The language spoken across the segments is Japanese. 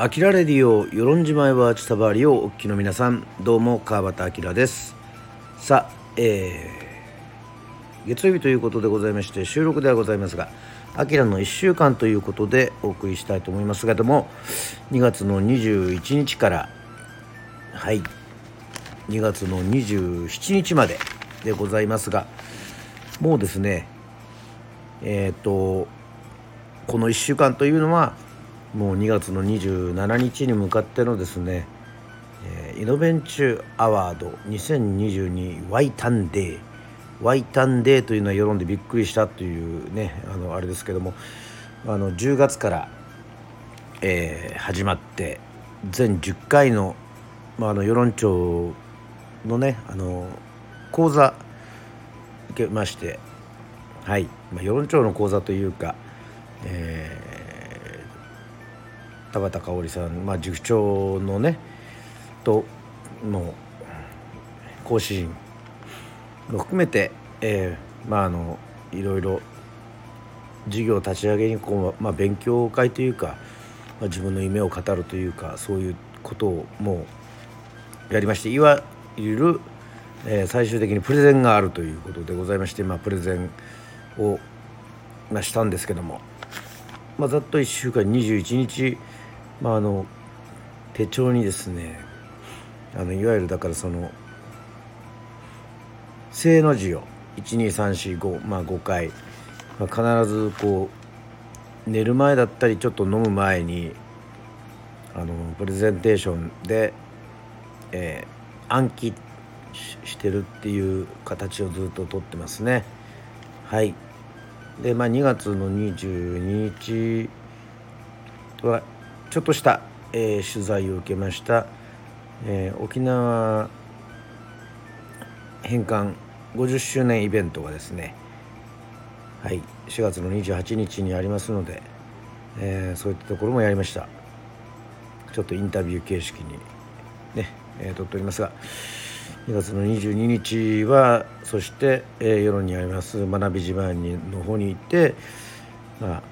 アキラレディオ与論島へは千葉りをお聞きの皆さん。どうも川端明です。さあ、えー、月曜日ということでございまして収録ではございますがアキラの1週間ということでお送りしたいと思いますけども2月の21日からはい2月の27日まででございますがもうですねえっ、ー、とこの1週間というのはもう2月の27日に向かってのですね、えー、イノベンチュアワード2022ワイタンデーワイタンデーというのは世論でびっくりしたというねあのあれですけどもあの10月から、えー、始まって全10回の,、まあ、あの世論庁のねあの講座受けましてはい、まあ、世論庁の講座というか、えー田畑香織さん、まあ、塾長のねとの講師陣も含めて、えー、まああのいろいろ事業立ち上げにこう、まあ、勉強会というか、まあ、自分の夢を語るというかそういうことをもうやりましていわゆる、えー、最終的にプレゼンがあるということでございまして、まあ、プレゼンを、まあ、したんですけども、まあ、ざっと1週間21日まああの手帳にですねあのいわゆるだからその正の字を12345まあ5回、まあ、必ずこう寝る前だったりちょっと飲む前にあのプレゼンテーションで、えー、暗記してるっていう形をずっととってますね。はい。でまあ2月の22日はちょっとした、えー、取材を受けました、えー、沖縄返還50周年イベントがですねはい4月の28日にありますので、えー、そういったところもやりました。ちょっとインタビュー形式にね、えー、撮っておりますが2月の22日はそして、えー、世論にあります学び島にの方に行って、まあ、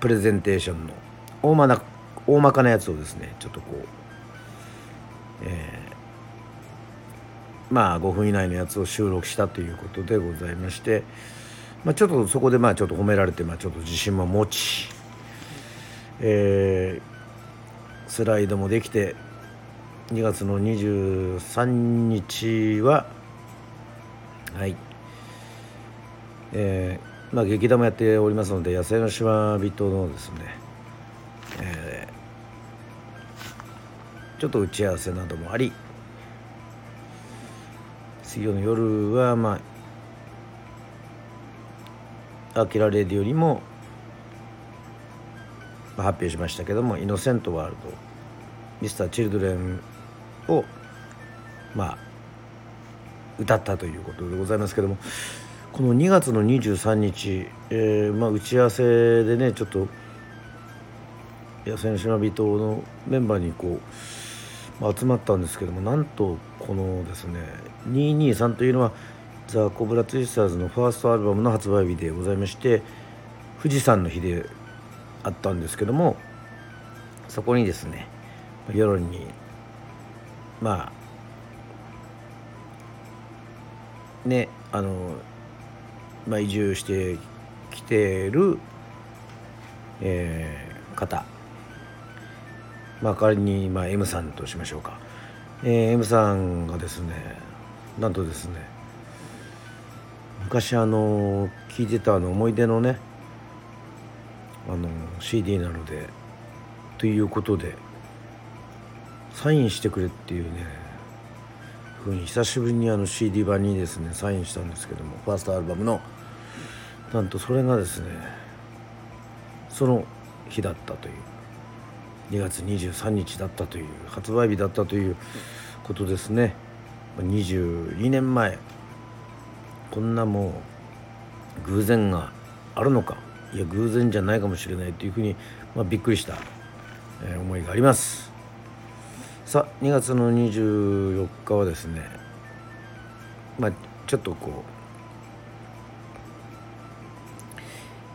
プレゼンテーションの大まな大まかなやつをですねちょっとこう、えー、まあ5分以内のやつを収録したということでございまして、まあ、ちょっとそこでまあちょっと褒められて、まあ、ちょっと自信も持ち、えー、スライドもできて2月の23日ははい。えー、まあ劇団もやっておりますので野生の島人のですねちょっと打ち合わせなどもあり水曜の夜はまあ「アキラレディ」よりも、発表しましたけども「イノセントワールド」ミスター・チルドレンをまあ歌ったということでございますけどもこの2月の23日、えーまあ、打ち合わせでねちょっと野生の島人のメンバーにこう、集まったんですけどもなんとこのですね223というのはザ・コブラツイスターズのファーストアルバムの発売日でございまして富士山の日であったんですけどもそこにですね世論にまあねあの、まあ、移住してきてる、えー、方まあ、仮に、まあ、M さんとしましょうか、えー、M さんがですねなんとですね昔あの聞いてたあの思い出のねあの CD なのでということでサインしてくれっていうねふうに久しぶりにあの CD 版にですねサインしたんですけどもファーストアルバムの。なんとそれがですねその日だったという。2月23日だったという発売日だったということですね。22年前こんなもう偶然があるのか。いや偶然じゃないかもしれないというふうに、まあ、びっくりした、えー、思いがあります。さあ2月の24日はですねまあちょっとこう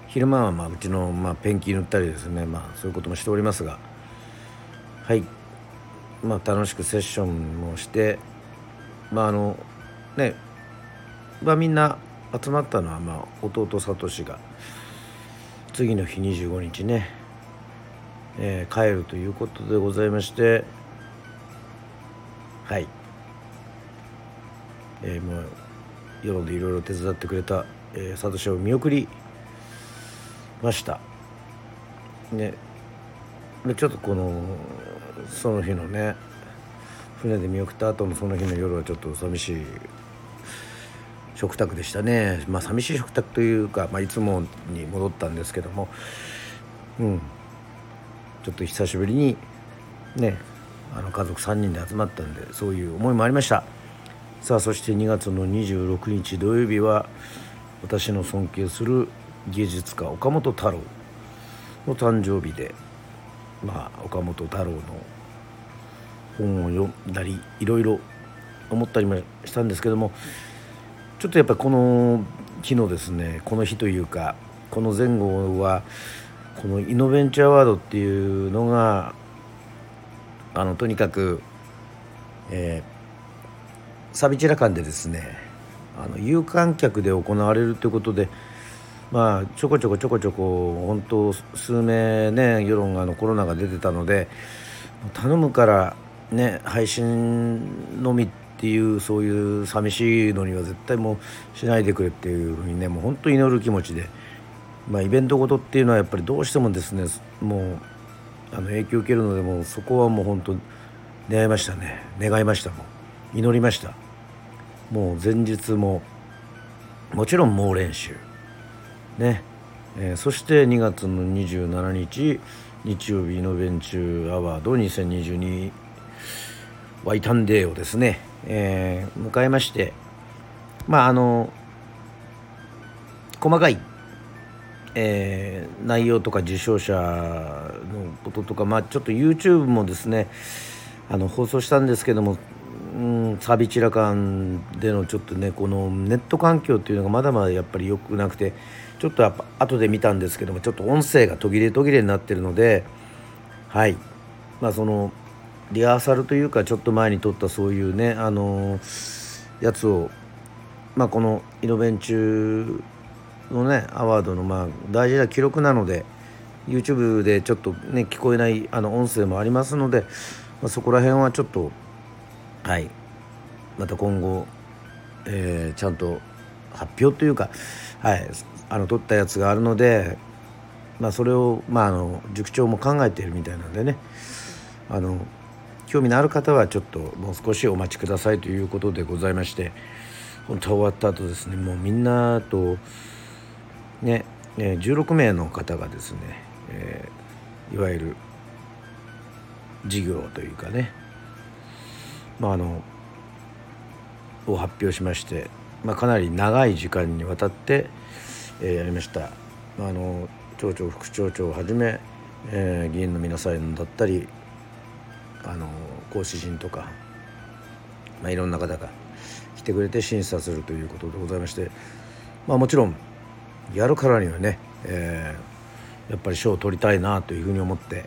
昼間はまあうちのまあペンキ塗ったりですねまあそういうこともしておりますがはい。まあ楽しくセッションもしてまああのね。まあみんな集まったのはまあ弟サトシが次の日25日ね、えー、帰るということでございまして。はい。えー、もう世論でいろいろ手伝ってくれた、えー、サトシを見送りました。ね。でちょっとこのその日のね船で見送った後のその日の夜はちょっと寂しい食卓でしたね。まあ寂しい食卓というか、まあ、いつもに戻ったんですけども。うん。ちょっと久しぶりにねあの家族3人で集まったんでそういう思いもありました。さあそして2月の26日土曜日は私の尊敬する芸術家岡本太郎の誕生日でまあ岡本太郎の本を読んだりいろいろ思ったりもしたんですけどもちょっとやっぱこの日のですねこの日というかこの前後はこのイノベンチャーワードっていうのがあのとにかく、えー、サビチラ館でですねあの有観客で行われるということでまあちょこちょこちょこちょこ本当数名ね世論があのコロナが出てたので頼むからね配信のみっていうそういう寂しいのには絶対もうしないでくれっていうふうにねもう本当祈る気持ちで、まあ、イベントごとっていうのはやっぱりどうしてもですねもうあの影響を受けるのでもそこはもう本当願いましたね。願いましたもう祈りました。もう前日ももちろん猛練習。ね、えー、そして2月の27日日曜日のベンチューアワード2022ワイタンデーをですねえー、迎えましてまああの細かい、えー、内容とか受賞者のこととか、まあ、ちょっと YouTube もですねあの放送したんですけども、うん、サビチラ館でのちょっとねこのネット環境っていうのがまだまだやっぱり良くなくてちょっとやっぱ後で見たんですけどもちょっと音声が途切れ途切れになってるのではい。まあそのリハーサルというかちょっと前に撮ったそういうねあのやつをまあこのイノベンチュのねアワードのまあ大事な記録なので YouTube でちょっとね聞こえないあの音声もありますので、まあ、そこら辺はちょっとはい。また今後、えー、ちゃんと発表というかはい。あの撮ったやつがあるのでまあそれをまああの塾長も考えているみたいなんでね。あの興味のある方はちょっともう少しお待ちくださいということでございまして本当終わった後ですねもうみんなとね16名の方がですね、えー、いわゆる事業というかねまああのを発表しまして、まあ、かなり長い時間にわたって、えー、やりました。あの町長副町長をはじめ、えー、議員の皆さんだったりあの講師陣とか、まあ、いろんな方が来てくれて審査するということでございまして、まあ、もちろんやるからにはね、えー、やっぱり賞を取りたいなというふうに思って、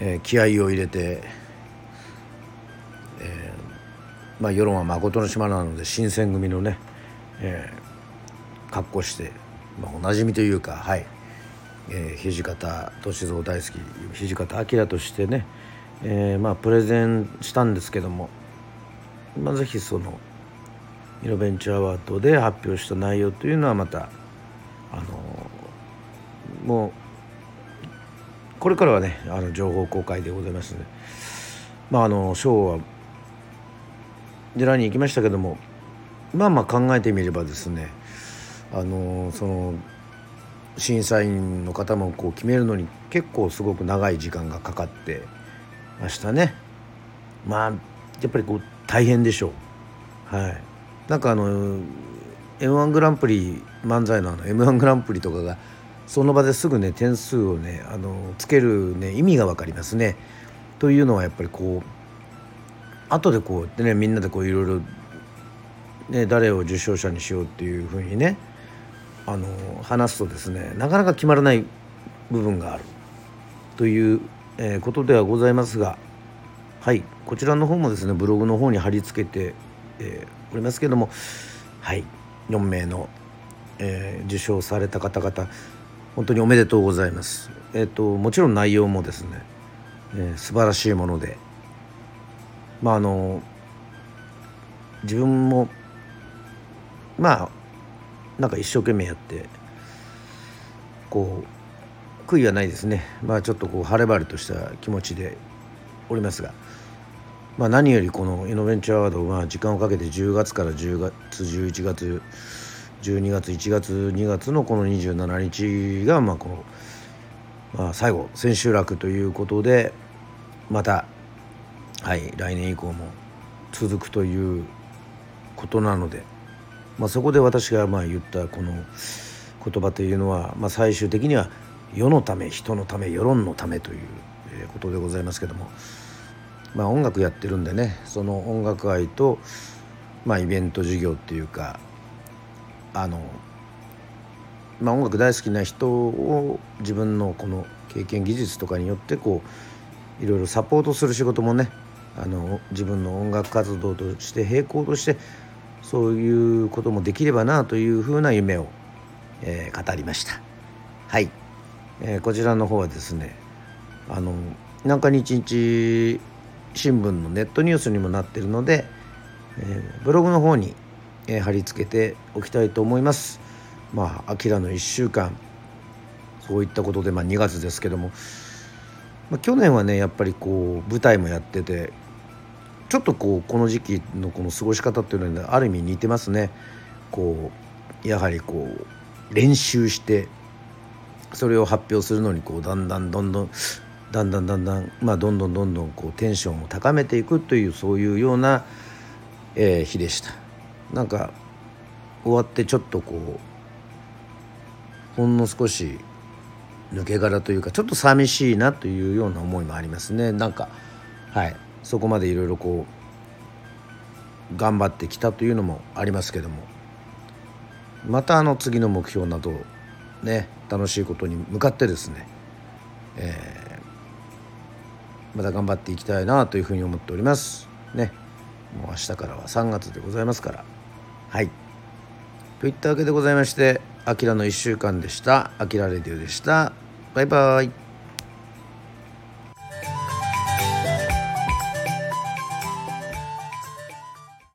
えー、気合を入れて、えー、まあ、世論は誠の島なので新選組のね、えー、格好して、まあ、おなじみというかはい、えー、土方歳三大好き土方明としてねえー、まあプレゼンしたんですけども、まあ、ぜひそのイノベンチャーアワードで発表した内容というのはまたあのもうこれからはねあの情報公開でございますのでまああの賞は寺に行きましたけどもまあまあ考えてみればですねあのその審査員の方もこう決めるのに結構すごく長い時間がかかってましたね。まあやっぱりこう大変でしょう。はい。なんかあの m 1グランプリ漫才のあの m 1グランプリとかがその場ですぐね点数をねあのつけるね意味が分かりますね。というのはやっぱりこう後でこうやってねみんなでこういろいろね誰を受賞者にしようっていうふうにねあの話すとですねなかなか決まらない部分があるというえ、ことではございますがはいこちらの方もですねブログの方に貼り付けて、えー、おりますけどもはい4名の、えー、受賞された方々本当におめでとうございます。えっ、ー、ともちろん内容もですね、えー、素晴らしいものでまああの自分もまあなんか一生懸命やってこう悔いはないですね。まあちょっとこう晴れ晴れとした気持ちでおりますが、まあ、何よりこのイノベンチャーワードは時間をかけて10月から10月11月12月1月2月のこの27日がまあこの、まあ、最後千秋楽ということでまたはい来年以降も続くということなので、まあ、そこで私がまあ言ったこの言葉というのは、まあ、最終的には世のため人のため世論のためということでございますけども、まあ、音楽やってるんでねその音楽愛と、まあ、イベント事業っていうかあの、まあ、音楽大好きな人を自分のこの経験技術とかによってこういろいろサポートする仕事もねあの自分の音楽活動として並行としてそういうこともできればなというふうな夢を、えー、語りましたはい、えー、こちらの方はですねあのなんか日日新聞のネットニュースにもなってるので、えー、ブログの方にえー、貼り付けておきたいと思います。まあ、アキラの1週間そういったことで、まあ、2月ですけども、まあ、去年はねやっぱりこう舞台もやっててちょっとこうこの時期のこの過ごし方っていうのはある意味似てますね。こうやはりこう練習してそれを発表するのにこうだんだんどんどんだんだんだんだんまあどんどんどんどんこうテンションを高めていくというそういうような、えー、日でした。なんか終わってちょっとこうほんの少し抜け殻というかちょっと寂しいなというような思いもありますねなんかはいそこまでいろいろこう頑張ってきたというのもありますけども。またあの次の目標などね楽しいことに向かってですね、えー、また頑張っていきたいなというふうに思っております。ねもう明日からは3月でございますから。はい。といったわけでございまして「あきらの1週間」でした「あきらレディオ」でした。バイバイ。